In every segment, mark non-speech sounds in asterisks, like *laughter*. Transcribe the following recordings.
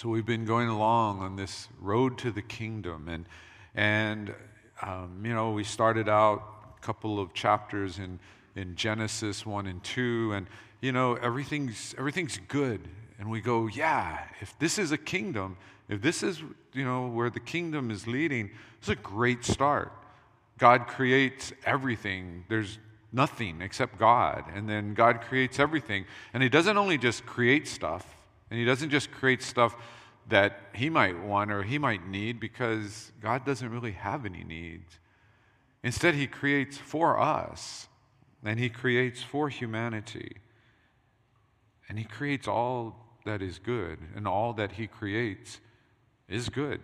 So we've been going along on this road to the kingdom, and and um, you know we started out a couple of chapters in in Genesis one and two, and you know everything's everything's good, and we go, yeah, if this is a kingdom, if this is you know where the kingdom is leading, it's a great start. God creates everything. There's nothing except God, and then God creates everything, and He doesn't only just create stuff and He doesn't just create stuff that He might want or He might need because God doesn't really have any needs. Instead, He creates for us and He creates for humanity. And He creates all that is good, and all that He creates is good.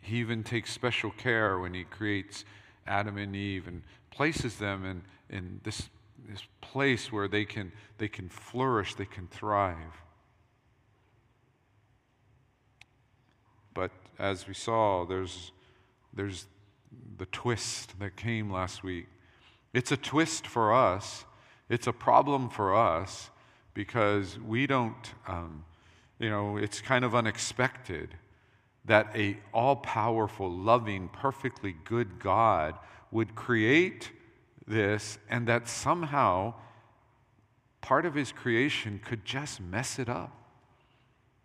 He even takes special care when He creates Adam and Eve and places them in, in this this place where they can, they can flourish, they can thrive. But as we saw, there's, there's the twist that came last week. It's a twist for us, it's a problem for us because we don't, um, you know, it's kind of unexpected that a all-powerful loving perfectly good god would create this and that somehow part of his creation could just mess it up.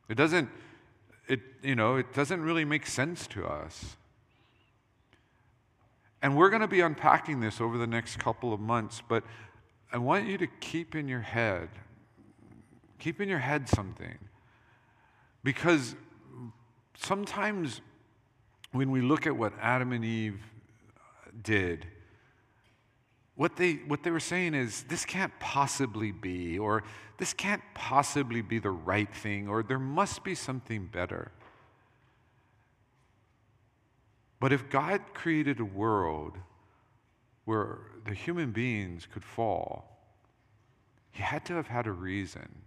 It doesn't, it, you know, it doesn't really make sense to us. And we're going to be unpacking this over the next couple of months, but I want you to keep in your head, keep in your head something. Because sometimes when we look at what Adam and Eve did, what they, what they were saying is, this can't possibly be, or this can't possibly be the right thing, or there must be something better. But if God created a world where the human beings could fall, He had to have had a reason.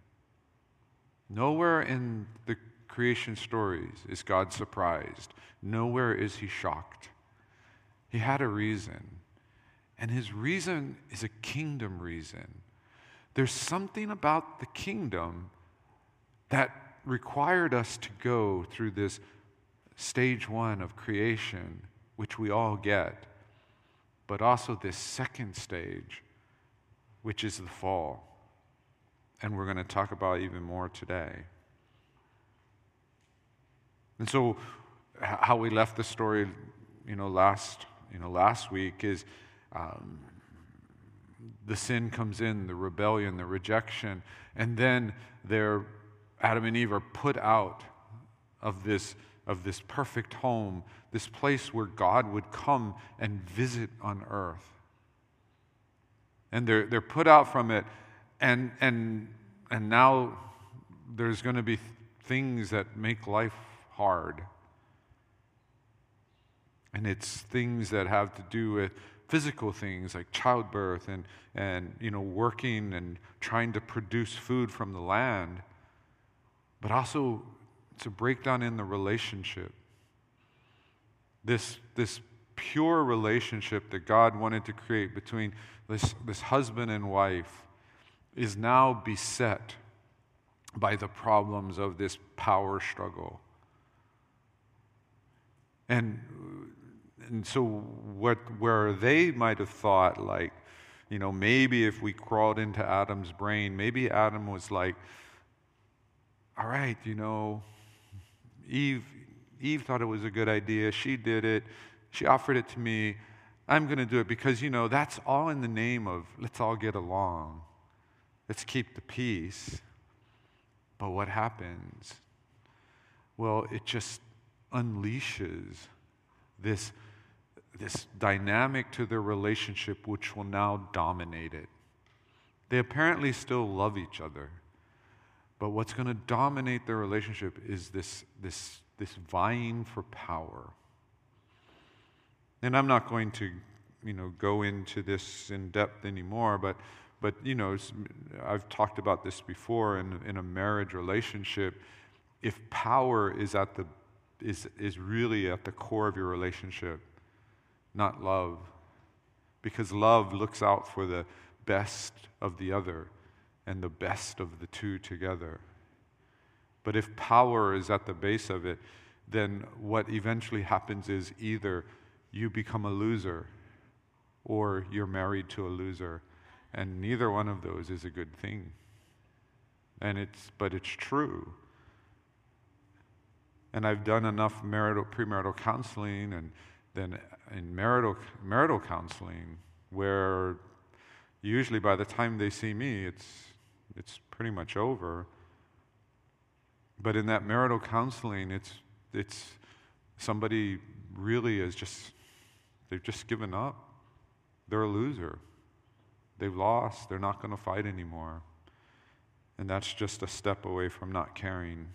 Nowhere in the creation stories is God surprised, nowhere is He shocked. He had a reason. And his reason is a kingdom reason. There's something about the kingdom that required us to go through this stage one of creation, which we all get, but also this second stage, which is the fall. And we're going to talk about even more today. And so, how we left the story, you know, last, you know, last week is um, the sin comes in, the rebellion, the rejection, and then they're, Adam and Eve are put out of this, of this perfect home, this place where God would come and visit on earth. And they're, they're put out from it, and, and, and now there's going to be things that make life hard. And it's things that have to do with physical things like childbirth and, and you know, working and trying to produce food from the land, but also it's a breakdown in the relationship. This, this pure relationship that God wanted to create between this, this husband and wife is now beset by the problems of this power struggle. And and so what where they might have thought like you know maybe if we crawled into adam's brain maybe adam was like all right you know eve eve thought it was a good idea. She did it. She offered it to me. I'm going to do it. Because you know that's all in the name of let's all get along. Let's keep the peace. But what happens? Well it just unleashes this this dynamic to their relationship which will now dominate it. They apparently still love each other, but what's going to dominate their relationship is this, this, this vying for power. And I'm not going to, you know, go into this in depth anymore, but, but you know, I've talked about this before in, in a marriage relationship. If power is, at the, is, is really at the core of your relationship, not love. Because love looks out for the best of the other and the best of the two together. But if power is at the base of it, then what eventually happens is either you become a loser or you're married to a loser. And neither one of those is a good thing. And it's, but it's true. And I've done enough marital, premarital counseling and then in marital, marital counseling where usually by the time they see me, it's, it's pretty much over. But in that marital counseling, it's, it's somebody really is just, they've just given up. They're a loser. They've lost. They're not going to fight anymore. And that's just a step away from not caring.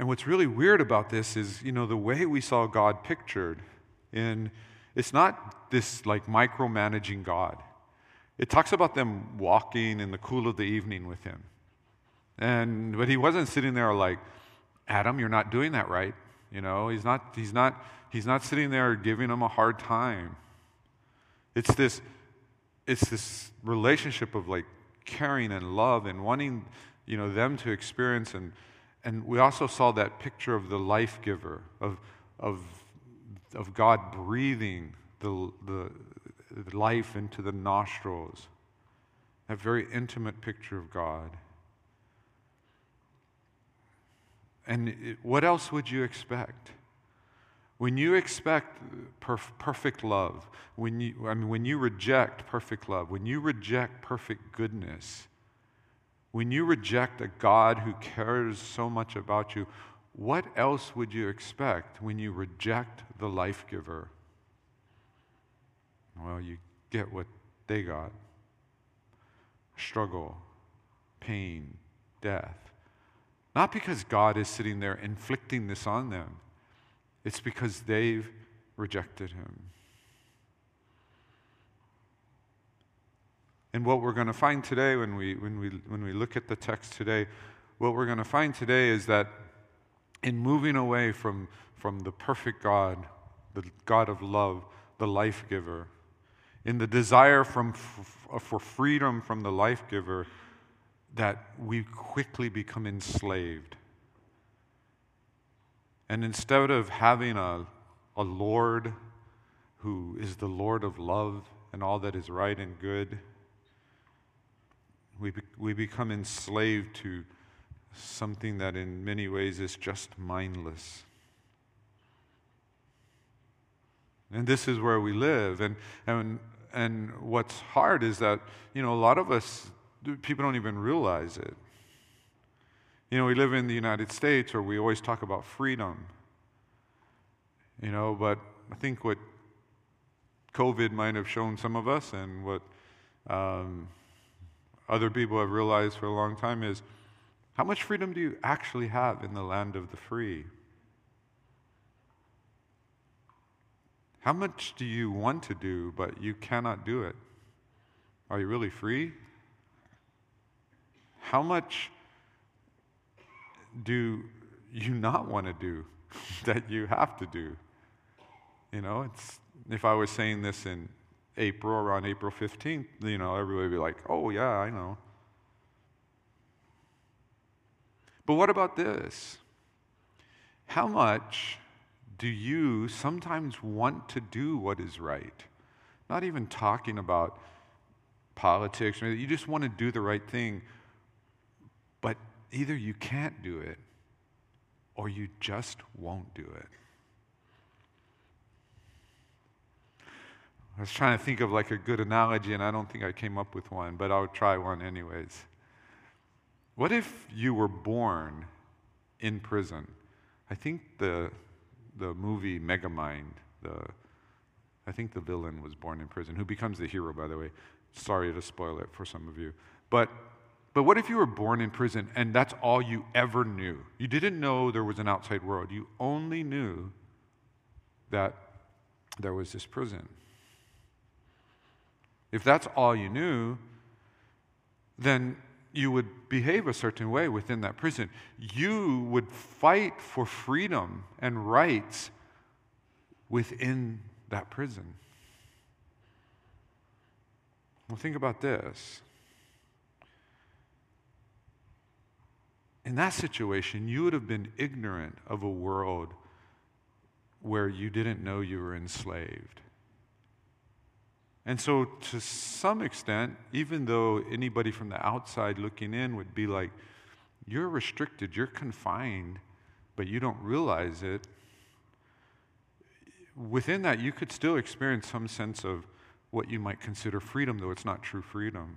And what's really weird about this is, you know, the way we saw God pictured in it's not this like micromanaging God. It talks about them walking in the cool of the evening with him. And but he wasn't sitting there like, Adam, you're not doing that right. You know, he's not he's not he's not sitting there giving them a hard time. It's this it's this relationship of like caring and love and wanting, you know, them to experience and and we also saw that picture of the life giver, of, of, of God breathing the, the, the life into the nostrils. That very intimate picture of God. And it, what else would you expect? When you expect perf- perfect love, when you, I mean, when you reject perfect love, when you reject perfect goodness, when you reject a God who cares so much about you, what else would you expect when you reject the life giver? Well, you get what they got struggle, pain, death. Not because God is sitting there inflicting this on them, it's because they've rejected Him. And what we're going to find today when we, when, we, when we look at the text today, what we're going to find today is that in moving away from, from the perfect God, the God of love, the life giver, in the desire from, for freedom from the life giver, that we quickly become enslaved. And instead of having a, a Lord who is the Lord of love and all that is right and good, we, be, we become enslaved to something that in many ways is just mindless. And this is where we live. And, and, and what's hard is that, you know, a lot of us, people don't even realize it. You know, we live in the United States where we always talk about freedom. You know, but I think what COVID might have shown some of us and what um, other people have realized for a long time is how much freedom do you actually have in the land of the free? How much do you want to do, but you cannot do it? Are you really free? How much do you not want to do *laughs* that you have to do? You know, it's if I was saying this in April, around April 15th, you know, everybody would be like, oh, yeah, I know. But what about this? How much do you sometimes want to do what is right? Not even talking about politics, you just want to do the right thing, but either you can't do it or you just won't do it. I was trying to think of like a good analogy, and I don't think I came up with one, but I'll try one anyways. What if you were born in prison? I think the, the movie Megamind, the, I think the villain was born in prison, who becomes the hero, by the way. Sorry to spoil it for some of you. But, but what if you were born in prison and that's all you ever knew? You didn't know there was an outside world. You only knew that there was this prison. If that's all you knew, then you would behave a certain way within that prison. You would fight for freedom and rights within that prison. Well, think about this. in that situation, you would have been ignorant of a world where you didn't know you were enslaved. And so, to some extent, even though anybody from the outside looking in would be like, you're restricted, you're confined, but you don't realize it, within that, you could still experience some sense of what you might consider freedom, though it's not true freedom.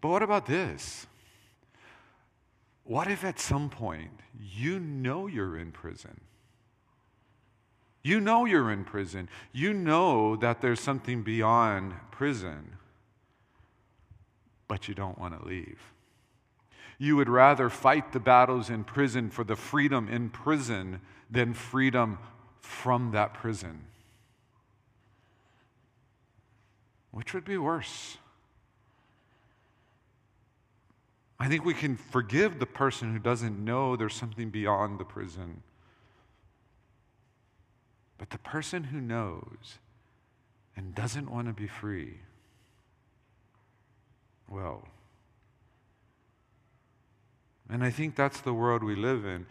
But what about this? What if at some point you know you're in prison? You know you're in prison. You know that there's something beyond prison, but you don't want to leave. You would rather fight the battles in prison for the freedom in prison than freedom from that prison. Which would be worse? I think we can forgive the person who doesn't know there's something beyond the prison. But the person who knows and doesn't want to be free, well, and I think that's the world we live in.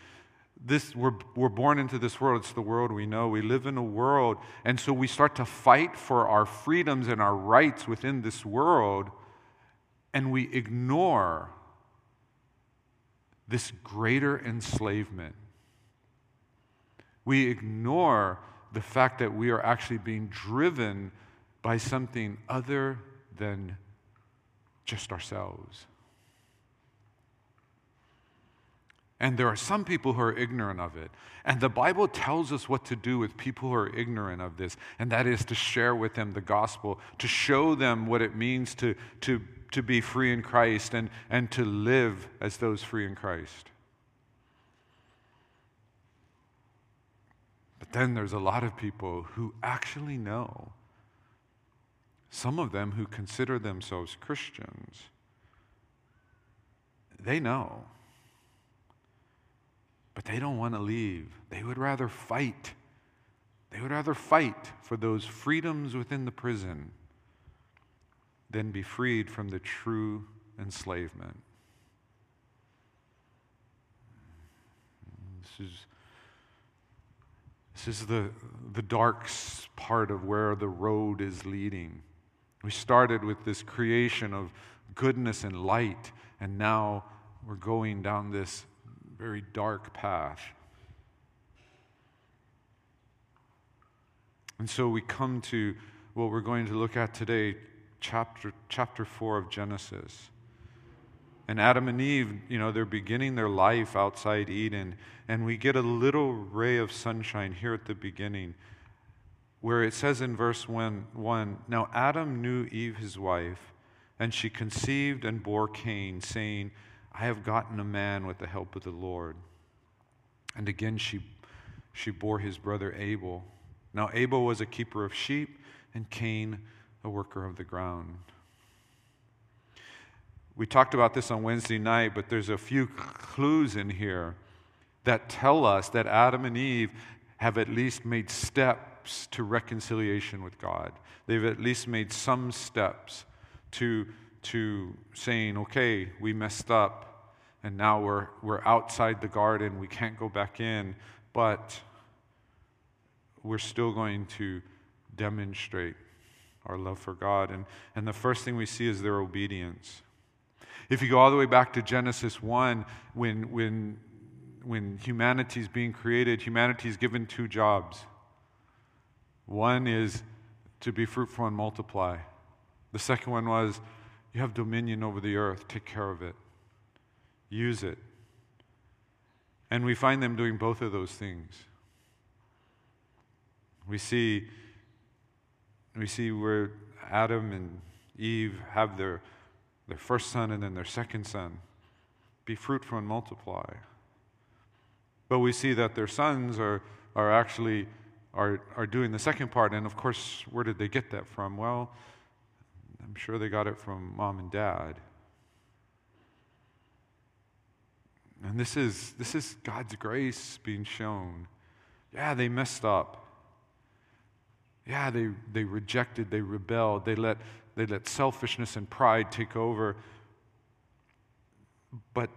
This, we're, we're born into this world. It's the world we know. We live in a world. And so we start to fight for our freedoms and our rights within this world. And we ignore this greater enslavement. We ignore the fact that we are actually being driven by something other than just ourselves. And there are some people who are ignorant of it. And the Bible tells us what to do with people who are ignorant of this, and that is to share with them the gospel, to show them what it means to, to, to be free in Christ and, and to live as those free in Christ. But then there's a lot of people who actually know, some of them who consider themselves Christians, they know but they don't want to leave. They would rather fight. They would rather fight for those freedoms within the prison than be freed from the true enslavement. This is, this is the, the dark part of where the road is leading. We started with this creation of goodness and light, and now we're going down this very dark path. And so we come to what we're going to look at today, chapter, chapter 4 of Genesis. And Adam and Eve, you know, they're beginning their life outside Eden. And we get a little ray of sunshine here at the beginning where it says in verse 1, 1 Now Adam knew Eve, his wife, and she conceived and bore Cain, saying, I have gotten a man with the help of the Lord. And again, she, she bore his brother Abel. Now, Abel was a keeper of sheep, and Cain a worker of the ground. We talked about this on Wednesday night, but there's a few clues in here that tell us that Adam and Eve have at least made steps to reconciliation with God. They've at least made some steps to, to saying, okay, we messed up and now we're, we're outside the garden. We can't go back in, but we're still going to demonstrate our love for God. And, and the first thing we see is their obedience. If you go all the way back to Genesis 1, when, when, when humanity is being created, humanity is given two jobs. One is to be fruitful and multiply. The second one was you have dominion over the earth, take care of it use it. And we find them doing both of those things. We see, we see where Adam and Eve have their, their first son and then their second son. Be fruitful and multiply. But we see that their sons are, are actually are, are doing the second part. And of course, where did they get that from? Well, I'm sure they got it from mom and dad. And this is, this is God's grace being shown. Yeah, they messed up. Yeah, they, they rejected, they rebelled, they let, they let selfishness and pride take over. But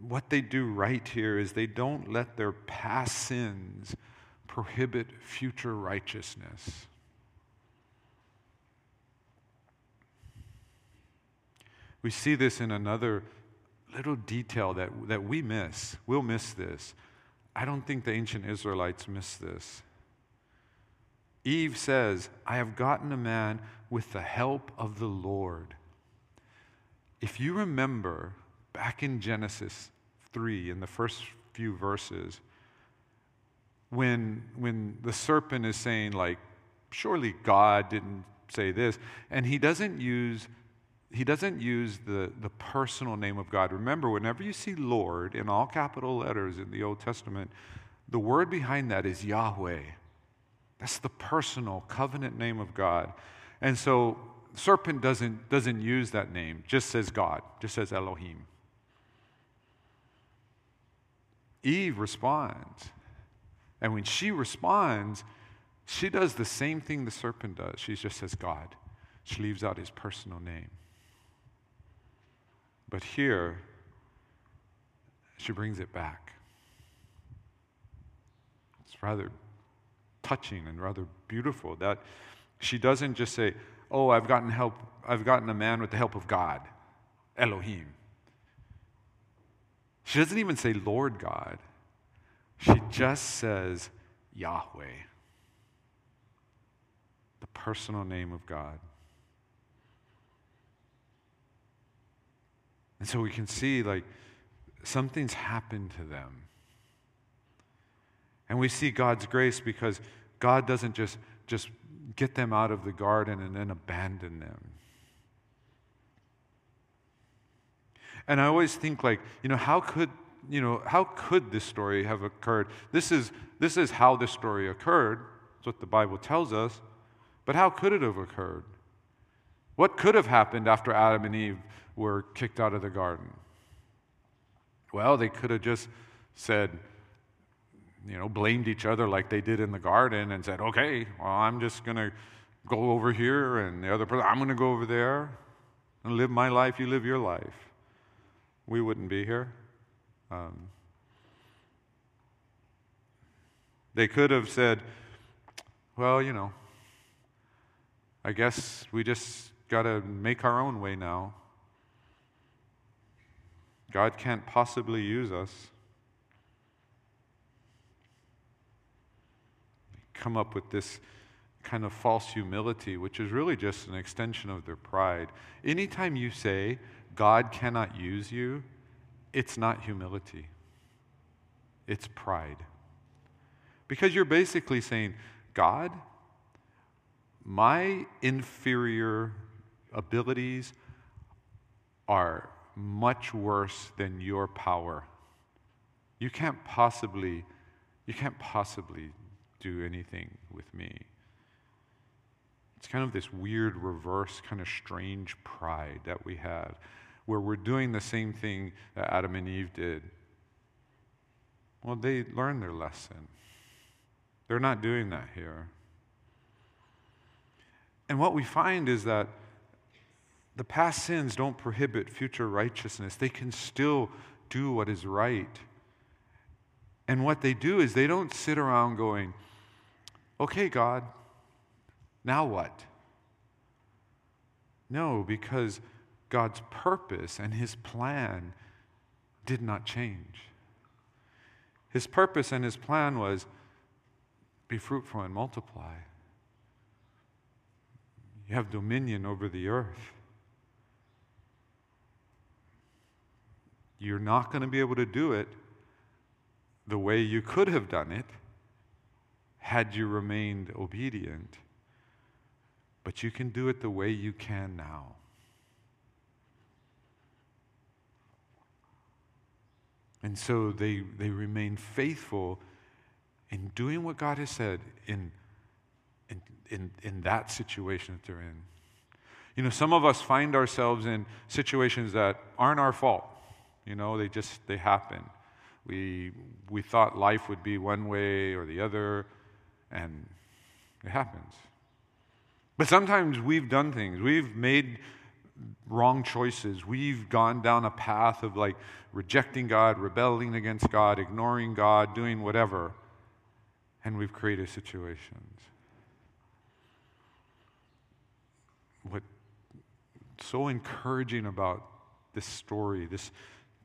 what they do right here is they don't let their past sins prohibit future righteousness. We see this in another little detail that, that we miss. We'll miss this. I don't think the ancient Israelites miss this. Eve says, I have gotten a man with the help of the Lord. If you remember back in Genesis 3, in the first few verses, when, when the serpent is saying, like, surely God didn't say this, and he doesn't use he doesn't use the, the personal name of God. Remember, whenever you see Lord in all capital letters in the Old Testament, the word behind that is Yahweh. That's the personal covenant name of God. And so serpent doesn't, doesn't use that name, just says God, just says Elohim. Eve responds. And when she responds, she does the same thing the serpent does. She just says God. She leaves out his personal name. But here, she brings it back. It's rather touching and rather beautiful that she doesn't just say, Oh, I've gotten help, I've gotten a man with the help of God, Elohim. She doesn't even say Lord God. She just says Yahweh, the personal name of God. And so we can see like something's happened to them. And we see God's grace because God doesn't just, just get them out of the garden and then abandon them. And I always think like, you know, how could, you know, how could this story have occurred? This is, this is how this story occurred. That's what the Bible tells us. But how could it have occurred? What could have happened after Adam and Eve were kicked out of the garden? Well, they could have just said, you know, blamed each other like they did in the garden and said, okay, well, I'm just going to go over here and the other person, I'm going to go over there and live my life, you live your life. We wouldn't be here. Um, they could have said, well, you know, I guess we just got to make our own way now. God can't possibly use us. Come up with this kind of false humility, which is really just an extension of their pride. Anytime you say, God cannot use you, it's not humility, it's pride. Because you're basically saying, God, my inferior abilities are much worse than your power. You can't possibly, you can't possibly do anything with me. It's kind of this weird, reverse, kind of strange pride that we have, where we're doing the same thing that Adam and Eve did. Well, they learned their lesson. They're not doing that here. And what we find is that the past sins don't prohibit future righteousness. They can still do what is right. And what they do is they don't sit around going, okay, God, now what? No, because God's purpose and his plan did not change. His purpose and his plan was be fruitful and multiply. You have dominion over the earth. You're not going to be able to do it the way you could have done it had you remained obedient. But you can do it the way you can now. And so they, they remain faithful in doing what God has said in, in, in, in that situation that they're in. You know, some of us find ourselves in situations that aren't our fault. You know, they just they happen. We we thought life would be one way or the other, and it happens. But sometimes we've done things. We've made wrong choices. We've gone down a path of like rejecting God, rebelling against God, ignoring God, doing whatever. And we've created situations. What's so encouraging about this story, this,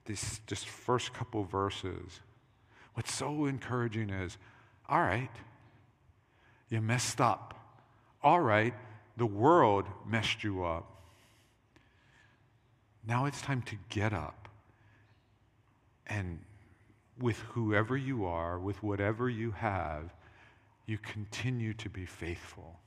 this just first couple verses, what's so encouraging is all right, you messed up. All right, the world messed you up. Now it's time to get up and with whoever you are, with whatever you have, you continue to be faithful.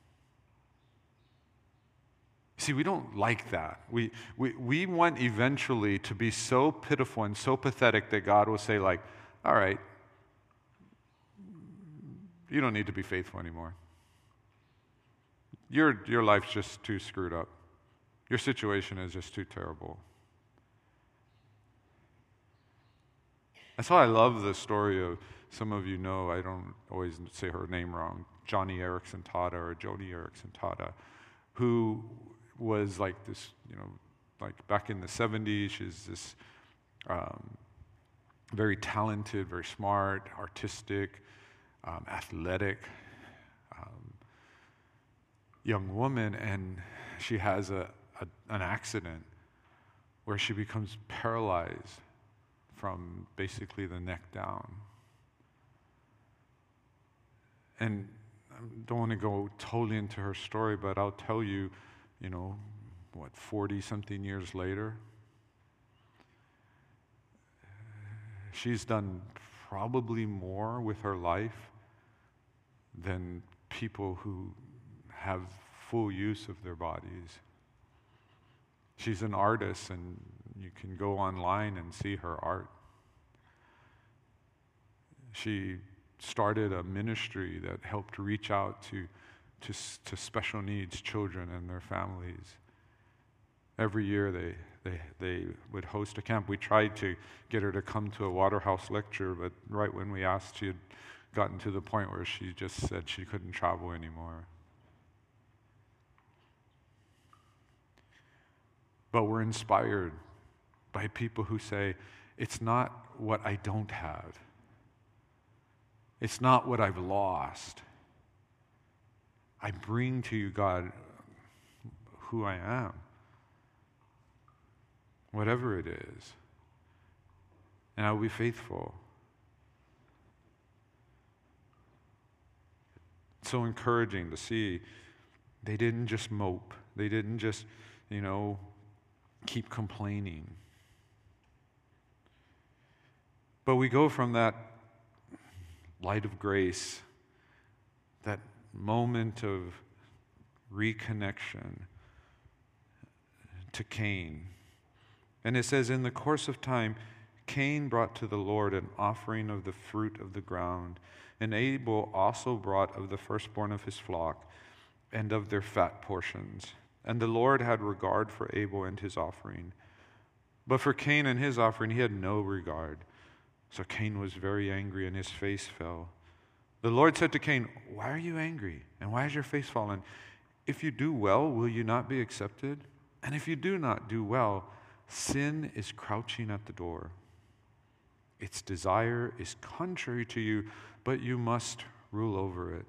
See, we don't like that. We, we, we want eventually to be so pitiful and so pathetic that God will say, like, all right, you don't need to be faithful anymore. Your, your life's just too screwed up. Your situation is just too terrible. That's why I love the story of some of you know, I don't always say her name wrong, Joni Eareckson Tada or Joni Eareckson Tada, who was like this, you know, like back in the 70s, she's this um, very talented, very smart, artistic, um, athletic um, young woman, and she has a, a, an accident where she becomes paralyzed from basically the neck down. And I don't want to go totally into her story, but I'll tell you, you know, what, 40 something years later, she's done probably more with her life than people who have full use of their bodies. She's an artist, and you can go online and see her art. She started a ministry that helped reach out to, to, to special needs children and their families. Every year they, they, they would host a camp. We tried to get her to come to a Waterhouse lecture, but right when we asked, she had gotten to the point where she just said she couldn't travel anymore. But we're inspired by people who say, it's not what I don't have, it's not what I've lost. I bring to you, God, who I am, whatever it is, and I will be faithful. It's so encouraging to see they didn't just mope, they didn't just, you know, keep complaining. But we go from that light of grace, that moment of reconnection to Cain. And it says, In the course of time, Cain brought to the Lord an offering of the fruit of the ground. And Abel also brought of the firstborn of his flock and of their fat portions. And the Lord had regard for Abel and his offering. But for Cain and his offering, he had no regard. So Cain was very angry, and his face fell. The Lord said to Cain, Why are you angry? And why is your face fallen? If you do well, will you not be accepted? And if you do not do well, sin is crouching at the door. Its desire is contrary to you, but you must rule over it.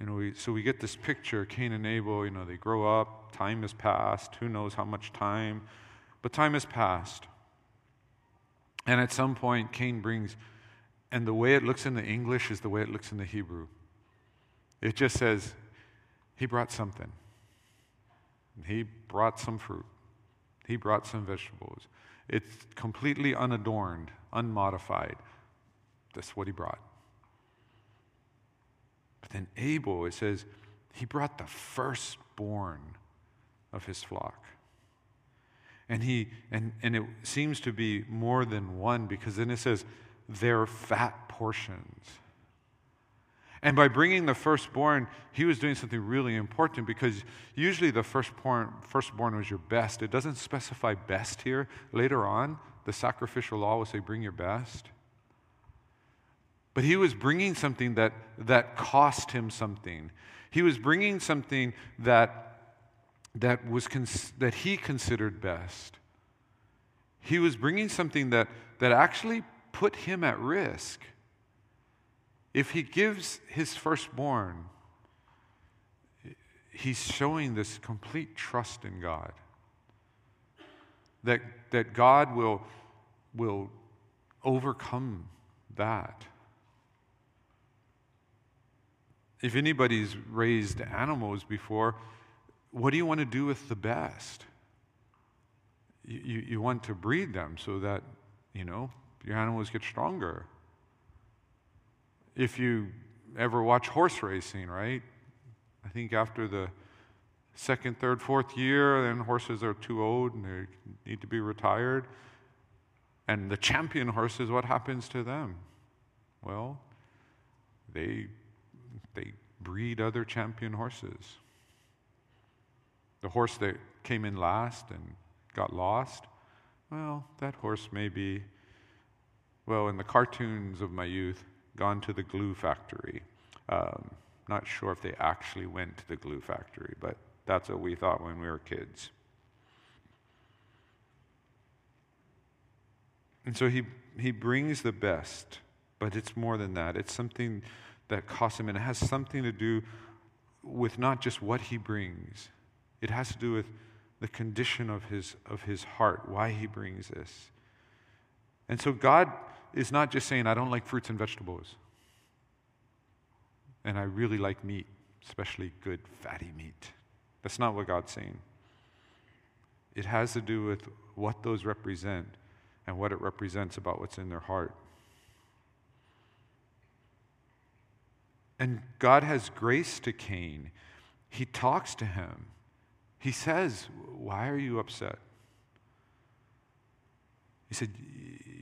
You know, we, so we get this picture Cain and Abel, you know, they grow up, time has passed, who knows how much time, but time has passed. And at some point, Cain brings, and the way it looks in the English is the way it looks in the Hebrew. It just says, he brought something. He brought some fruit. He brought some vegetables. It's completely unadorned, unmodified. That's what he brought. But then Abel, it says, he brought the firstborn of his flock. And he and, and it seems to be more than one because then it says their fat portions. And by bringing the firstborn, he was doing something really important because usually the firstborn, firstborn was your best. It doesn't specify best here. Later on, the sacrificial law will say, bring your best. but he was bringing something that, that cost him something. He was bringing something that, that, was cons- that he considered best. He was bringing something that, that actually put him at risk. If he gives his firstborn, he's showing this complete trust in God. That, that God will, will overcome that. If anybody's raised animals before, what do you want to do with the best? You, you want to breed them so that, you know, your animals get stronger. If you ever watch horse racing, right? I think after the second, third, fourth year, then horses are too old and they need to be retired. And the champion horses, what happens to them? Well, they, they breed other champion horses. The horse that came in last and got lost, well, that horse may be, well, in the cartoons of my youth, gone to the glue factory. Um, not sure if they actually went to the glue factory, but that's what we thought when we were kids. And so he, he brings the best, but it's more than that. It's something that costs him, and it has something to do with not just what he brings, it has to do with the condition of his, of his heart, why he brings this. And so God is not just saying, I don't like fruits and vegetables. And I really like meat, especially good fatty meat. That's not what God's saying. It has to do with what those represent and what it represents about what's in their heart. And God has grace to Cain. He talks to him. He says, Why are you upset? He said,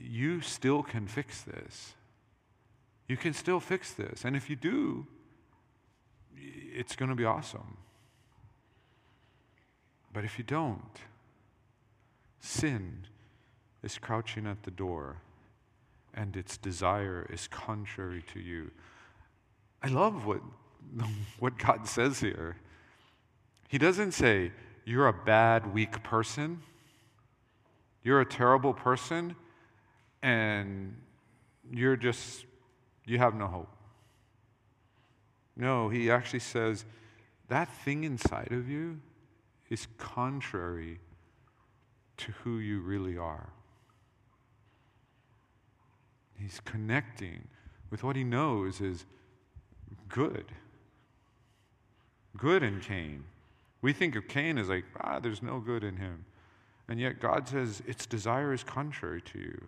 You still can fix this. You can still fix this. And if you do, it's going to be awesome. But if you don't, sin is crouching at the door and its desire is contrary to you. I love what, *laughs* what God says here. He doesn't say, You're a bad, weak person, you're a terrible person, and you're just you have no hope. No, he actually says that thing inside of you is contrary to who you really are. He's connecting with what he knows is good. Good in Cain. We think of Cain as like, ah, there's no good in him. And yet God says its desire is contrary to you.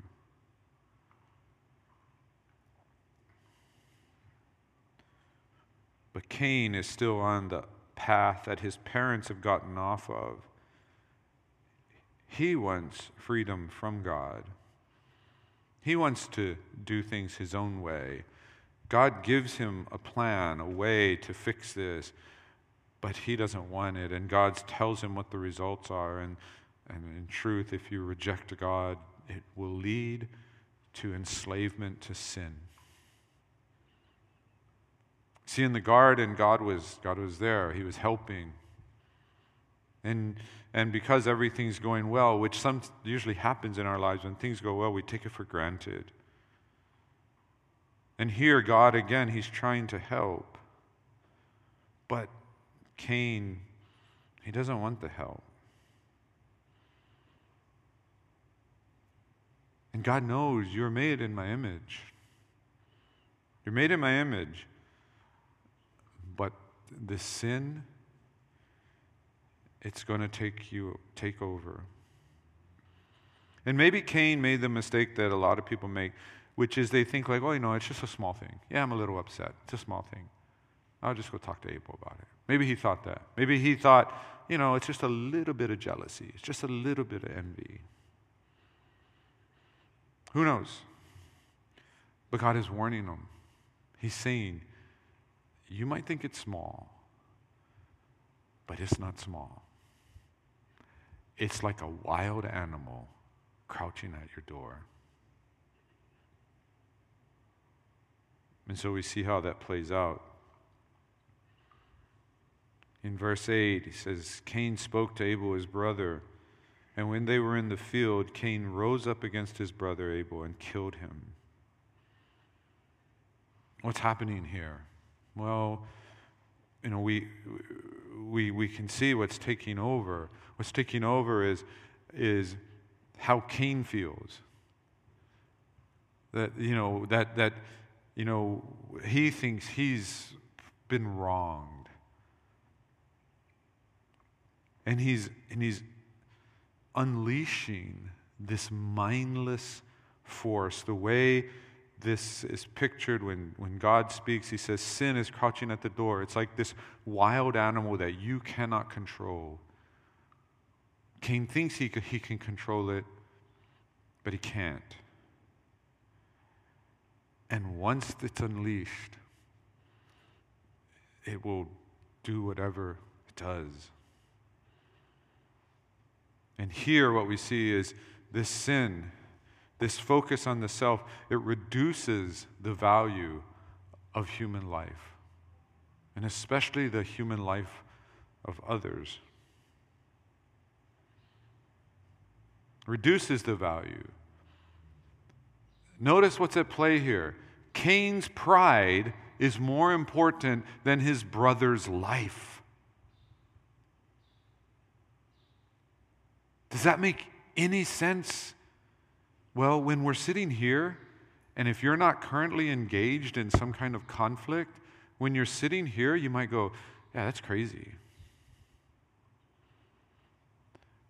But Cain is still on the path that his parents have gotten off of. He wants freedom from God. He wants to do things his own way. God gives him a plan, a way to fix this, but he doesn't want it. And God tells him what the results are. And, and in truth, if you reject God, it will lead to enslavement to sin. See, in the garden, God was, God was there. He was helping. And, and because everything's going well, which some usually happens in our lives, when things go well, we take it for granted. And here, God, again, He's trying to help. But Cain, he doesn't want the help. And God knows you're made in my image. You're made in my image. But the sin, it's going to take you, take over. And maybe Cain made the mistake that a lot of people make, which is they think like, oh, you know, it's just a small thing. Yeah, I'm a little upset. It's a small thing. I'll just go talk to Abel about it. Maybe he thought that. Maybe he thought, you know, it's just a little bit of jealousy. It's just a little bit of envy. Who knows? But God is warning them. He's saying, you might think it's small, but it's not small. It's like a wild animal crouching at your door. And so we see how that plays out. In verse 8, he says, Cain spoke to Abel, his brother. And when they were in the field, Cain rose up against his brother Abel and killed him. What's happening here? Well, you know, we, we, we can see what's taking over. What's taking over is, is how Cain feels. That, you know, that, that, you know, he thinks he's been wronged. And he's, and he's unleashing this mindless force, the way this is pictured when, when God speaks. He says, Sin is crouching at the door. It's like this wild animal that you cannot control. Cain thinks he, he can control it, but he can't. And once it's unleashed, it will do whatever it does. And here, what we see is this sin, this focus on the self, it reduces the value of human life, and especially the human life of others. Reduces the value. Notice what's at play here. Cain's pride is more important than his brother's life. Does that make any sense? Well, when we're sitting here, and if you're not currently engaged in some kind of conflict, when you're sitting here, you might go, Yeah, that's crazy.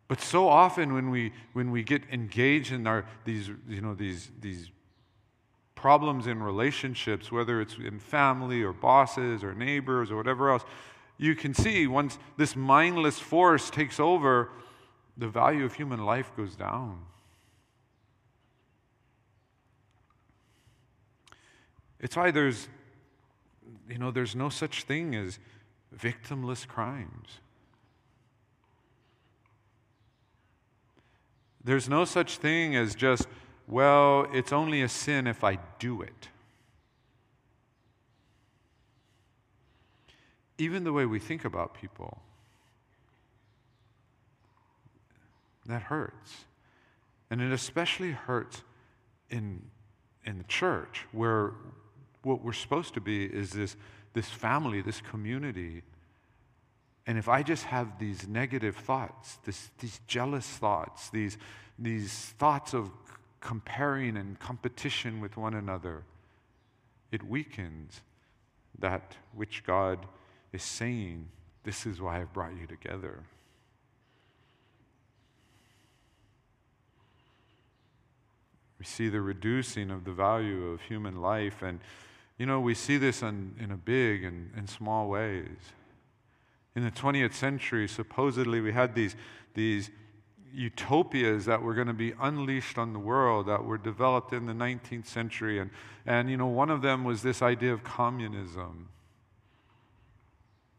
But so often when we, when we get engaged in our, these, you know, these, these problems in relationships, whether it's in family or bosses or neighbors or whatever else, you can see once this mindless force takes over, the value of human life goes down. It's why there's, you know, there's no such thing as victimless crimes. There's no such thing as just, well, it's only a sin if I do it. Even the way we think about people. That hurts. And it especially hurts in, in the church, where what we're supposed to be is this, this family, this community. And if I just have these negative thoughts, this, these jealous thoughts, these, these thoughts of comparing and competition with one another, it weakens that which God is saying, This is why I've brought you together. We see the reducing of the value of human life. And, you know, we see this in, in a big and, and small ways. In the 20th century, supposedly we had these, these utopias that were going to be unleashed on the world that were developed in the 19th century. And, and, you know, one of them was this idea of communism.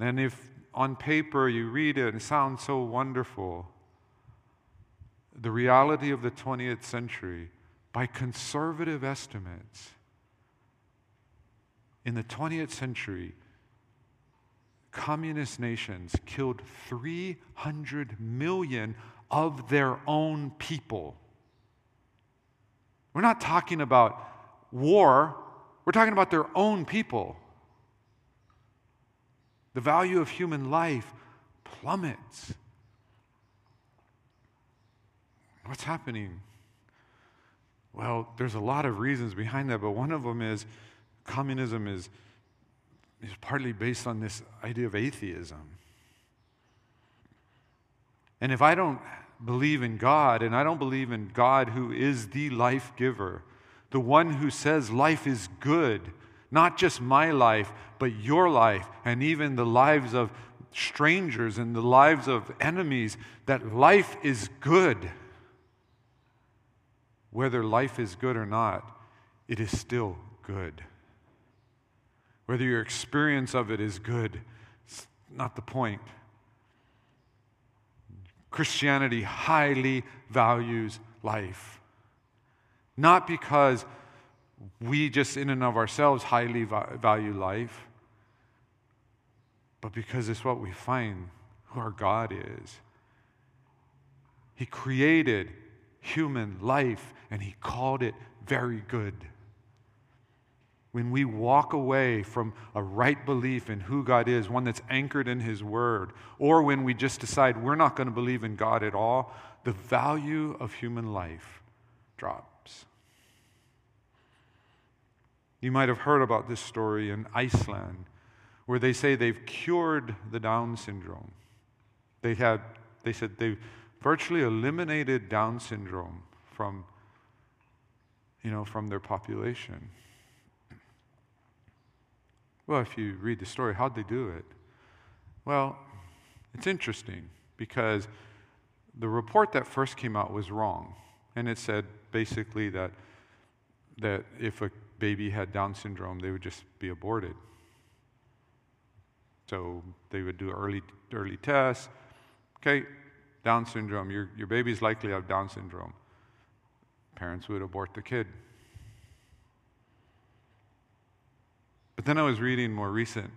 And if on paper you read it, and it sounds so wonderful. The reality of the 20th century by conservative estimates, in the 20th century, communist nations killed 300 million of their own people. We're not talking about war, we're talking about their own people. The value of human life plummets. What's happening? Well, there's a lot of reasons behind that, but one of them is communism is, is partly based on this idea of atheism. And if I don't believe in God, and I don't believe in God who is the life giver, the one who says life is good, not just my life, but your life, and even the lives of strangers and the lives of enemies, that life is good whether life is good or not, it is still good. Whether your experience of it is good, it's not the point. Christianity highly values life. Not because we just in and of ourselves highly value life, but because it's what we find who our God is. He created human life and He called it very good. When we walk away from a right belief in who God is, one that's anchored in His Word, or when we just decide we're not going to believe in God at all, the value of human life drops. You might have heard about this story in Iceland, where they say they've cured the Down syndrome. They, had, they said they virtually eliminated Down syndrome from, you know, from their population. Well, if you read the story, how'd they do it? Well, it's interesting because the report that first came out was wrong. And it said basically that, that if a baby had Down syndrome, they would just be aborted. So they would do early, early tests. Okay, Down syndrome, your, your baby's likely to have Down syndrome. Parents would abort the kid. But then I was reading more recent,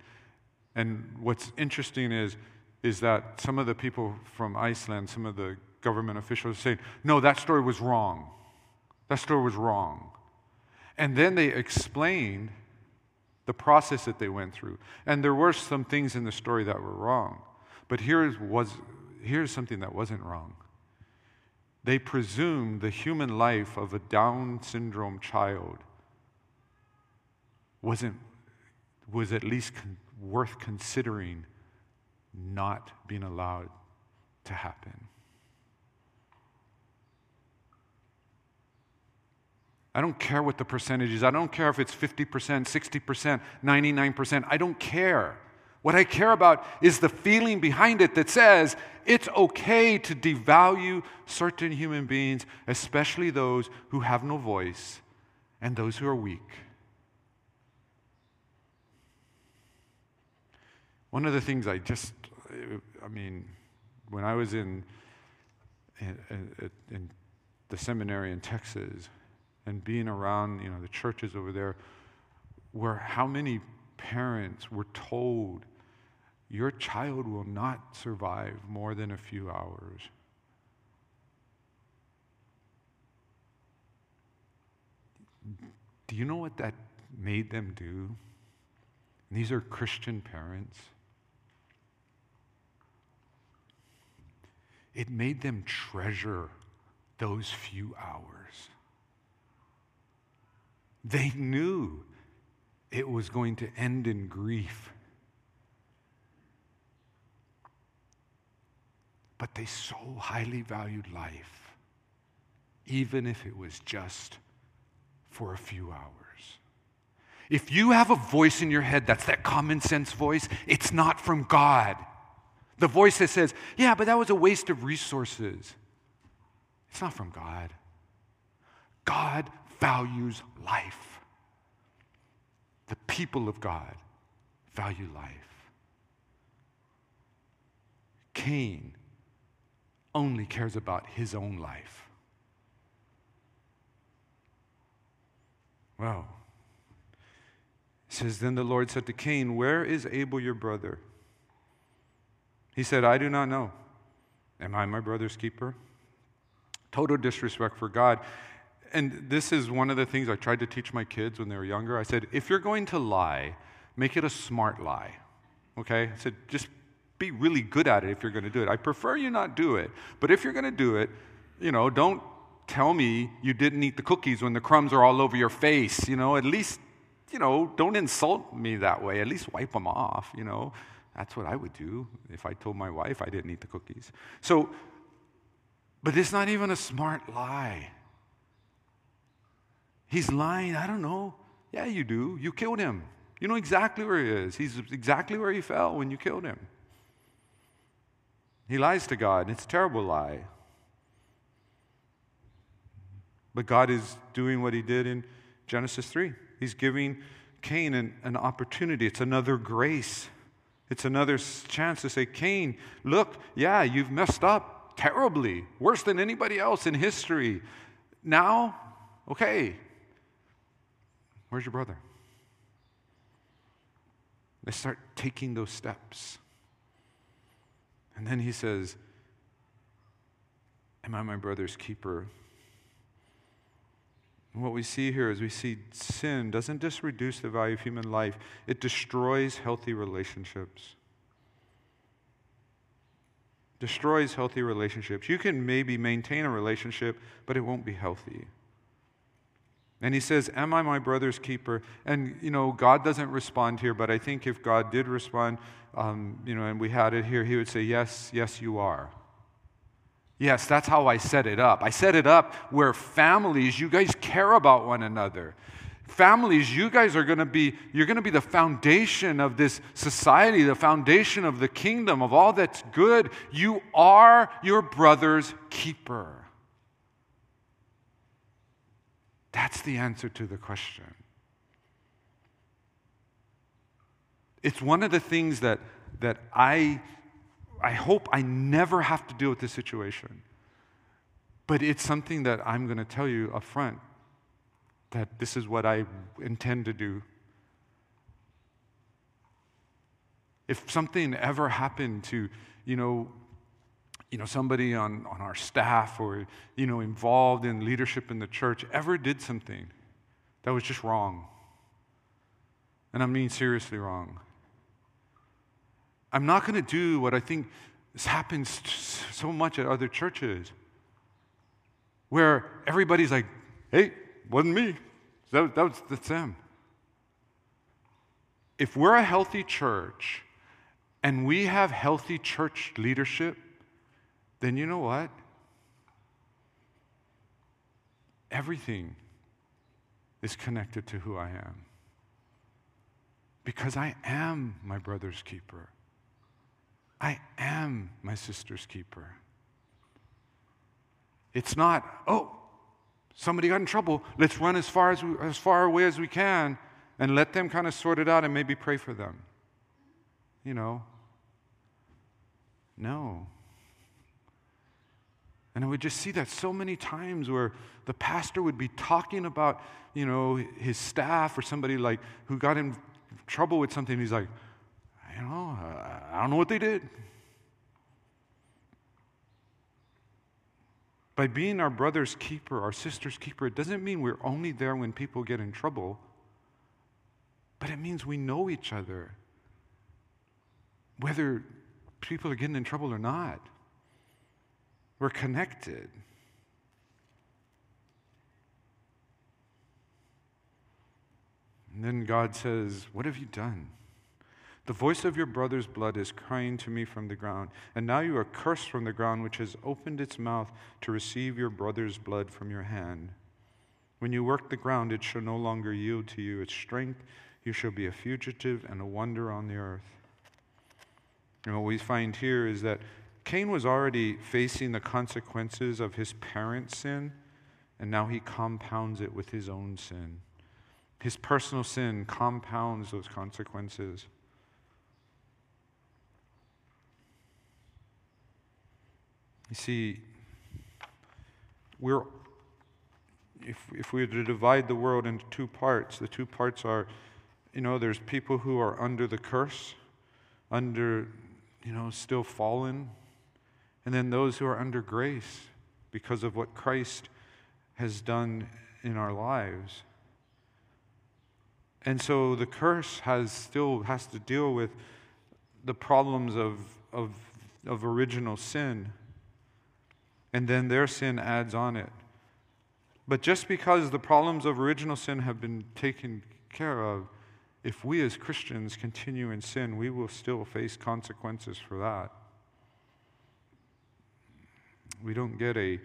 and what's interesting is, is that some of the people from Iceland, some of the government officials, saying, no, that story was wrong. That story was wrong. And then they explained the process that they went through. And there were some things in the story that were wrong. But here was, here's something that wasn't wrong. They presumed the human life of a Down syndrome child wasn't was at least con- worth considering not being allowed to happen. I don't care what the percentage is. I don't care if it's 50%, 60%, 99%. I don't care. What I care about is the feeling behind it that says it's okay to devalue certain human beings, especially those who have no voice and those who are weak. One of the things I just, I mean, when I was in, in, in the seminary in Texas and being around, you know, the churches over there, where how many parents were told your child will not survive more than a few hours. Do you know what that made them do? And these are Christian parents. it made them treasure those few hours. They knew it was going to end in grief. But they so highly valued life, even if it was just for a few hours. If you have a voice in your head that's that common sense voice, it's not from God. The voice that says, yeah, but that was a waste of resources. It's not from God. God values life. The people of God value life. Cain only cares about his own life. Well, it says, Then the Lord said to Cain, Where is Abel your brother? He said, I do not know. Am I my brother's keeper? Total disrespect for God. And this is one of the things I tried to teach my kids when they were younger. I said, if you're going to lie, make it a smart lie. Okay? I said, just be really good at it if you're going to do it. I prefer you not do it. But if you're going to do it, you know, don't tell me you didn't eat the cookies when the crumbs are all over your face. You know, at least, you know, don't insult me that way. At least wipe them off, you know. That's what I would do if I told my wife I didn't eat the cookies. So, but it's not even a smart lie. He's lying, I don't know. Yeah, you do. You killed him. You know exactly where he is. He's exactly where he fell when you killed him. He lies to God, and it's a terrible lie. But God is doing what he did in Genesis 3. He's giving Cain an, an opportunity, it's another grace. It's another chance to say, Cain, look, yeah, you've messed up terribly, worse than anybody else in history. Now, okay, Where's your brother? They start taking those steps. And then he says, Am I my brother's keeper? And what we see here is we see sin doesn't just reduce the value of human life, it destroys healthy relationships. Destroys healthy relationships. You can maybe maintain a relationship, but it won't be healthy. And he says, Am I my brother's keeper? And, you know, God doesn't respond here, but I think if God did respond, um, you know, and we had it here, he would say, Yes, yes, you are. Yes, that's how I set it up. I set it up where families, you guys care about one another. Families, you guys are going to be, you're going to be the foundation of this society, the foundation of the kingdom, of all that's good. You are your brother's keeper. That's the answer to the question. It's one of the things that, that I, I hope I never have to deal with this situation. But it's something that I'm going to tell you up front that this is what I intend to do. If something ever happened to, you know, you know, somebody on, on our staff or, you know, involved in leadership in the church ever did something that was just wrong. And I mean seriously wrong. I'm not going to do what I think happens so much at other churches where everybody's like, hey, wasn't me. That, that was, that's them. If we're a healthy church and we have healthy church leadership, then you know what? Everything is connected to who I am. Because I am my brother's keeper. I am my sister's keeper. It's not, oh, somebody got in trouble. Let's run as far, as, we, as far away as we can and let them kind of sort it out and maybe pray for them. You know? No. And I would just see that so many times where the pastor would be talking about, you know, his staff or somebody like who got in trouble with something. He's like, you know, I don't know what they did. By being our brother's keeper, our sister's keeper, it doesn't mean we're only there when people get in trouble, but it means we know each other, whether people are getting in trouble or not. We're connected. And then God says, What have you done? The voice of your brother's blood is crying to me from the ground, and now you are cursed from the ground, which has opened its mouth to receive your brother's blood from your hand. When you work the ground, it shall no longer yield to you its strength. You shall be a fugitive and a wonder on the earth. And what we find here is that Cain was already facing the consequences of his parents' sin, and now he compounds it with his own sin. His personal sin compounds those consequences. You see, we're, if, if we were to divide the world into two parts, the two parts are, you know, there's people who are under the curse, under, you know, still fallen, and then those who are under grace because of what Christ has done in our lives. And so the curse has still has to deal with the problems of, of, of original sin. And then their sin adds on it. But just because the problems of original sin have been taken care of, if we as Christians continue in sin, we will still face consequences for that. We don't get a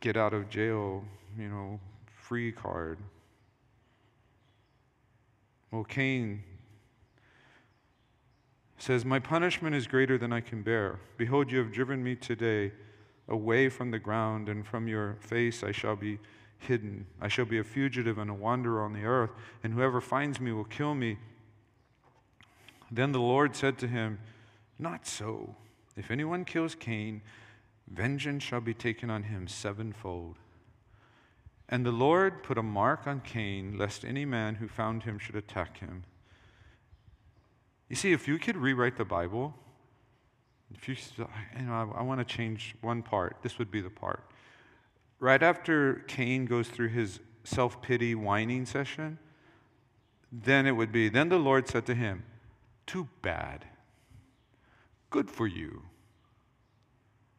get out of jail, you know, free card. Well, Cain says, My punishment is greater than I can bear. Behold, you have driven me today away from the ground, and from your face I shall be hidden. I shall be a fugitive and a wanderer on the earth, and whoever finds me will kill me. Then the Lord said to him, Not so. If anyone kills Cain, vengeance shall be taken on him sevenfold. And the Lord put a mark on Cain, lest any man who found him should attack him. You see, if you could rewrite the Bible, if you, you know, I, I want to change one part, this would be the part. Right after Cain goes through his self pity whining session, then it would be, then the Lord said to him, Too bad. Good for you.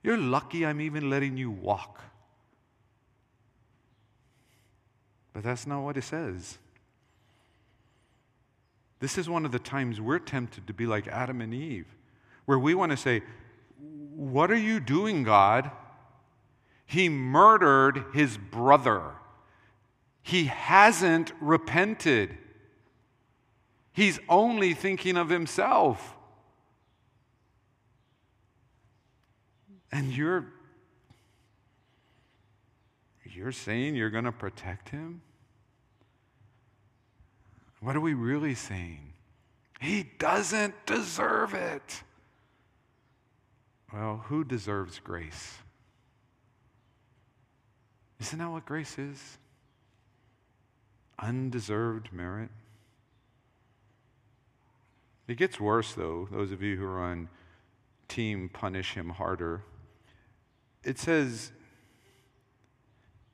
You're lucky I'm even letting you walk. But that's not what it says. This is one of the times we're tempted to be like Adam and Eve, where we want to say, What are you doing, God? He murdered his brother. He hasn't repented. He's only thinking of himself. And you're you're saying you're going to protect him? What are we really saying? He doesn't deserve it. Well, who deserves grace? Isn't that what grace is? Undeserved merit. It gets worse, though, those of you who are on team punish him harder. It says,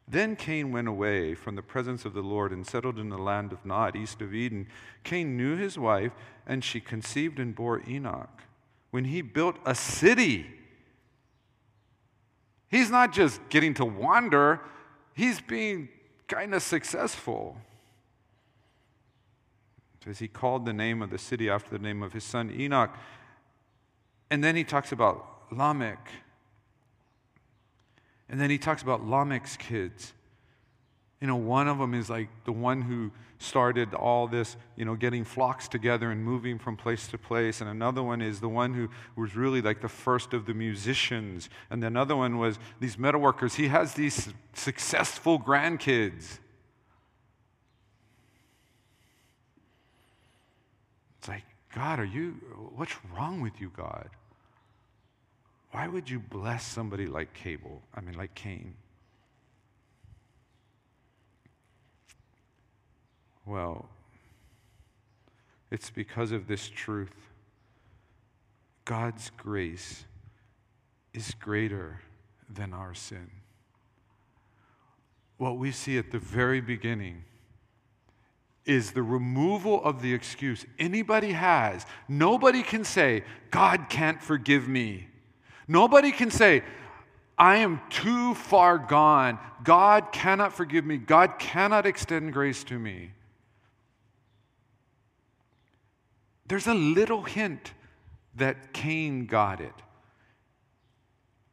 Then Cain went away from the presence of the Lord and settled in the land of Nod, east of Eden. Cain knew his wife, and she conceived and bore Enoch. When he built a city, he's not just getting to wander, he's being kind of successful. As he called the name of the city after the name of his son Enoch. And then he talks about Lamech. And then he talks about Lamech's kids. You know, one of them is like the one who started all this, you know, getting flocks together and moving from place to place. And another one is the one who was really like the first of the musicians. And another one was these metalworkers. He has these successful grandkids. It's like, God, are you, what's wrong with you, God? Why would you bless somebody like Cable? I mean, like Cain? Well, it's because of this truth. God's grace is greater than our sin. What we see at the very beginning is the removal of the excuse anybody has. Nobody can say, God can't forgive me. Nobody can say, I am too far gone. God cannot forgive me. God cannot extend grace to me. There's a little hint that Cain got it.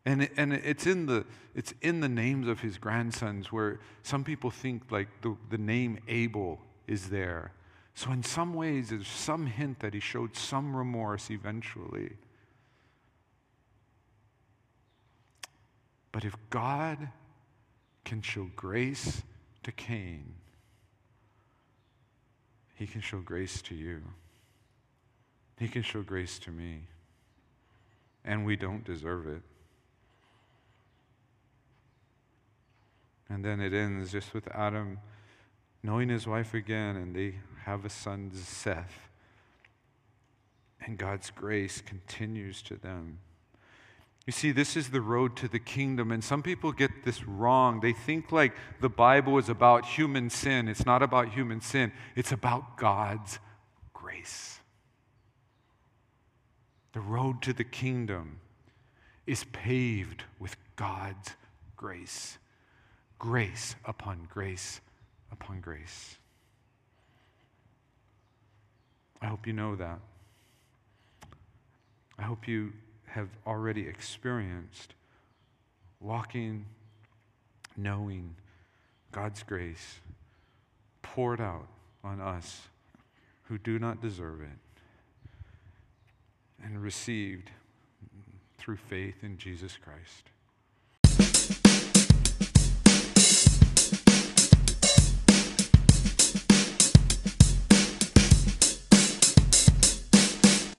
And, and it's, in the, it's in the names of his grandsons where some people think like the, the name Abel is there. So, in some ways, there's some hint that he showed some remorse eventually. But if God can show grace to Cain, he can show grace to you. He can show grace to me. And we don't deserve it. And then it ends just with Adam knowing his wife again, and they have a son, Seth. And God's grace continues to them. You see, this is the road to the kingdom, and some people get this wrong. They think like the Bible is about human sin. It's not about human sin, it's about God's grace. The road to the kingdom is paved with God's grace. Grace upon grace upon grace. I hope you know that. I hope you have already experienced walking, knowing God's grace poured out on us who do not deserve it and received through faith in Jesus Christ.